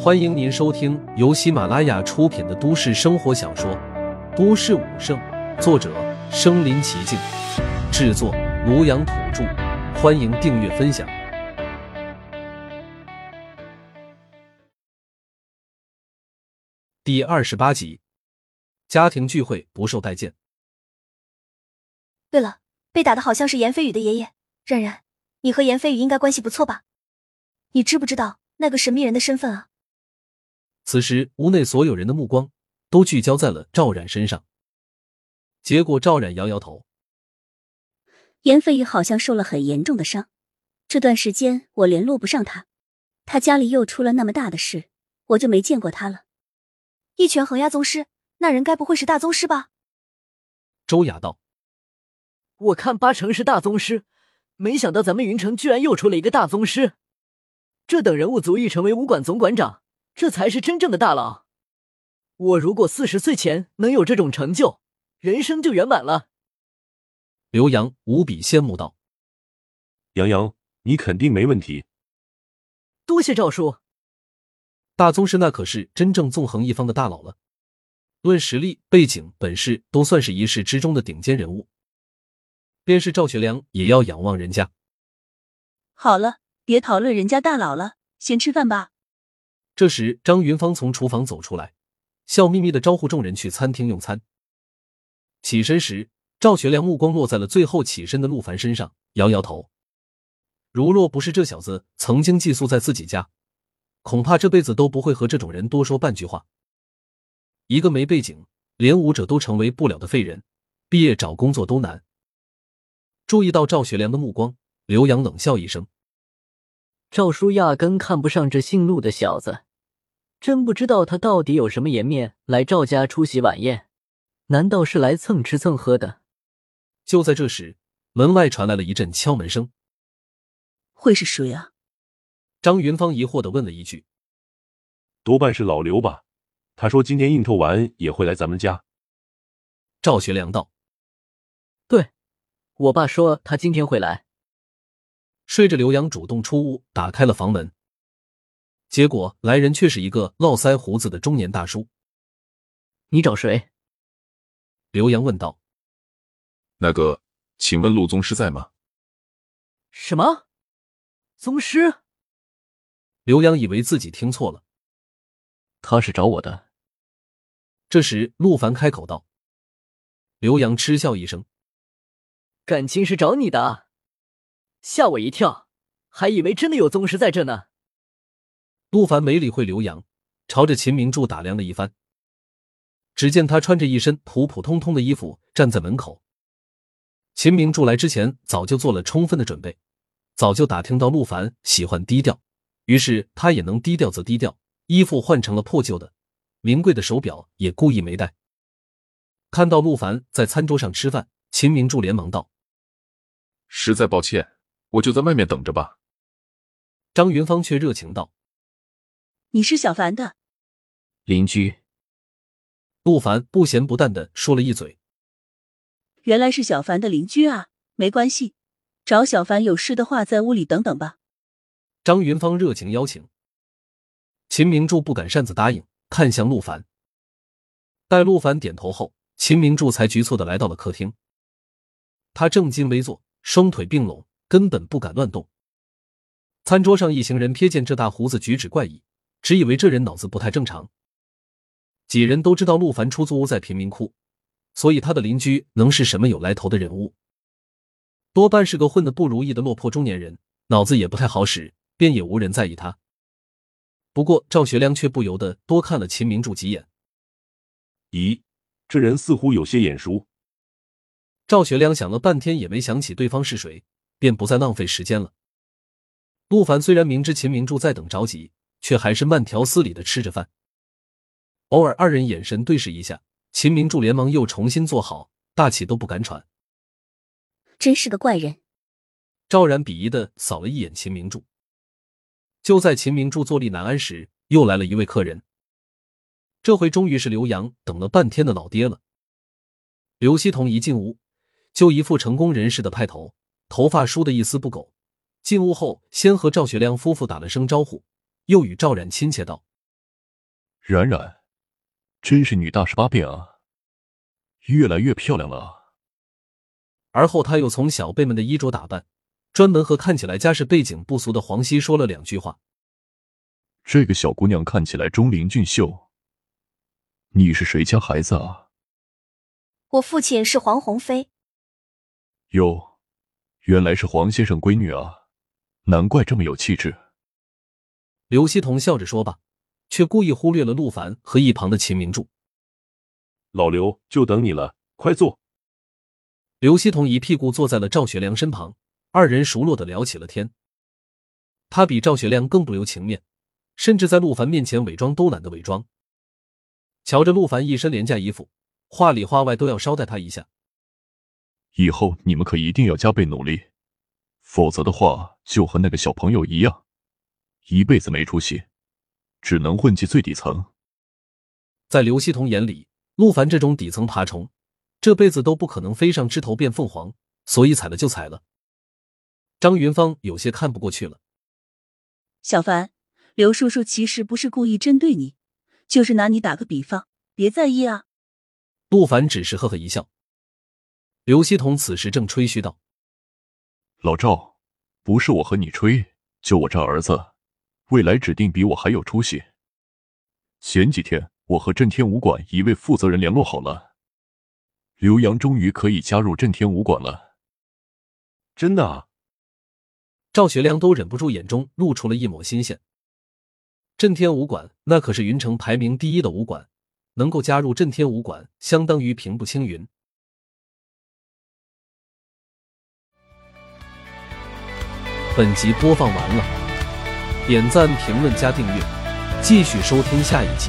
欢迎您收听由喜马拉雅出品的都市生活小说《都市武圣》，作者：身临其境，制作：庐阳土著。欢迎订阅分享。第二十八集，家庭聚会不受待见。对了，被打的好像是严飞宇的爷爷。冉冉，你和严飞宇应该关系不错吧？你知不知道那个神秘人的身份啊？此时，屋内所有人的目光都聚焦在了赵冉身上。结果，赵冉摇摇头：“严飞宇好像受了很严重的伤，这段时间我联络不上他，他家里又出了那么大的事，我就没见过他了。”一拳横压宗师，那人该不会是大宗师吧？周雅道：“我看八成是大宗师，没想到咱们云城居然又出了一个大宗师，这等人物足以成为武馆总馆长。”这才是真正的大佬。我如果四十岁前能有这种成就，人生就圆满了。刘洋无比羡慕道：“杨洋，你肯定没问题。”多谢赵叔。大宗师那可是真正纵横一方的大佬了，论实力、背景、本事，都算是一世之中的顶尖人物。便是赵学良也要仰望人家。好了，别讨论人家大佬了，先吃饭吧。这时，张云芳从厨房走出来，笑眯眯的招呼众人去餐厅用餐。起身时，赵学良目光落在了最后起身的陆凡身上，摇摇头。如若不是这小子曾经寄宿在自己家，恐怕这辈子都不会和这种人多说半句话。一个没背景、连武者都成为不了的废人，毕业找工作都难。注意到赵学良的目光，刘洋冷笑一声：“赵叔压根看不上这姓陆的小子。”真不知道他到底有什么颜面来赵家出席晚宴？难道是来蹭吃蹭喝的？就在这时，门外传来了一阵敲门声。会是谁啊？张云芳疑惑的问了一句。多半是老刘吧？他说今天应酬完也会来咱们家。赵学良道：“对，我爸说他今天会来。”睡着刘洋主动出屋，打开了房门。结果来人却是一个络腮胡子的中年大叔。你找谁？刘洋问道。那个，请问陆宗师在吗？什么？宗师？刘洋以为自己听错了。他是找我的。这时，陆凡开口道。刘洋嗤笑一声：“感情是找你的？吓我一跳，还以为真的有宗师在这呢。”陆凡没理会刘洋，朝着秦明柱打量了一番。只见他穿着一身普普通通的衣服站在门口。秦明柱来之前早就做了充分的准备，早就打听到陆凡喜欢低调，于是他也能低调则低调，衣服换成了破旧的，名贵的手表也故意没戴。看到陆凡在餐桌上吃饭，秦明柱连忙道：“实在抱歉，我就在外面等着吧。”张云芳却热情道。你是小凡的邻居，陆凡不咸不淡的说了一嘴。原来是小凡的邻居啊，没关系，找小凡有事的话，在屋里等等吧。张云芳热情邀请，秦明柱不敢擅自答应，看向陆凡。待陆凡点头后，秦明柱才局促的来到了客厅。他正襟危坐，双腿并拢，根本不敢乱动。餐桌上一行人瞥见这大胡子举止怪异。只以为这人脑子不太正常。几人都知道陆凡出租屋在贫民窟，所以他的邻居能是什么有来头的人物？多半是个混得不如意的落魄中年人，脑子也不太好使，便也无人在意他。不过赵学良却不由得多看了秦明柱几眼。咦，这人似乎有些眼熟。赵学良想了半天也没想起对方是谁，便不再浪费时间了。陆凡虽然明知秦明柱在等着急。却还是慢条斯理的吃着饭。偶尔二人眼神对视一下，秦明柱连忙又重新坐好，大气都不敢喘。真是个怪人。赵然鄙夷的扫了一眼秦明柱。就在秦明柱坐立难安时，又来了一位客人。这回终于是刘洋等了半天的老爹了。刘希同一进屋，就一副成功人士的派头，头发梳得一丝不苟。进屋后，先和赵学良夫妇打了声招呼。又与赵冉亲切道：“冉冉，真是女大十八变啊，越来越漂亮了啊。而后他又从小辈们的衣着打扮，专门和看起来家世背景不俗的黄熙说了两句话。这个小姑娘看起来钟灵俊秀，你是谁家孩子啊？我父亲是黄鸿飞。哟，原来是黄先生闺女啊，难怪这么有气质。刘希同笑着说罢，却故意忽略了陆凡和一旁的秦明柱。老刘，就等你了，快坐。刘希同一屁股坐在了赵学良身旁，二人熟络的聊起了天。他比赵学良更不留情面。甚至在陆凡面前伪装都懒得伪装。瞧着陆凡一身廉价衣服，话里话外都要捎带他一下。以后你们可一定要加倍努力，否则的话就和那个小朋友一样，一辈子没出息，只能混迹最底层。在刘希同眼里，陆凡这种底层爬虫，这辈子都不可能飞上枝头变凤凰，所以踩了就踩了。张云芳有些看不过去了，小凡。刘叔叔其实不是故意针对你，就是拿你打个比方，别在意啊。陆凡只是呵呵一笑。刘希同此时正吹嘘道：“老赵，不是我和你吹，就我这儿子，未来指定比我还有出息。前几天我和震天武馆一位负责人联络好了，刘洋终于可以加入震天武馆了。真的啊！”赵学良都忍不住眼中露出了一抹新鲜。震天武馆那可是云城排名第一的武馆，能够加入震天武馆，相当于平步青云。本集播放完了，点赞、评论、加订阅，继续收听下一集。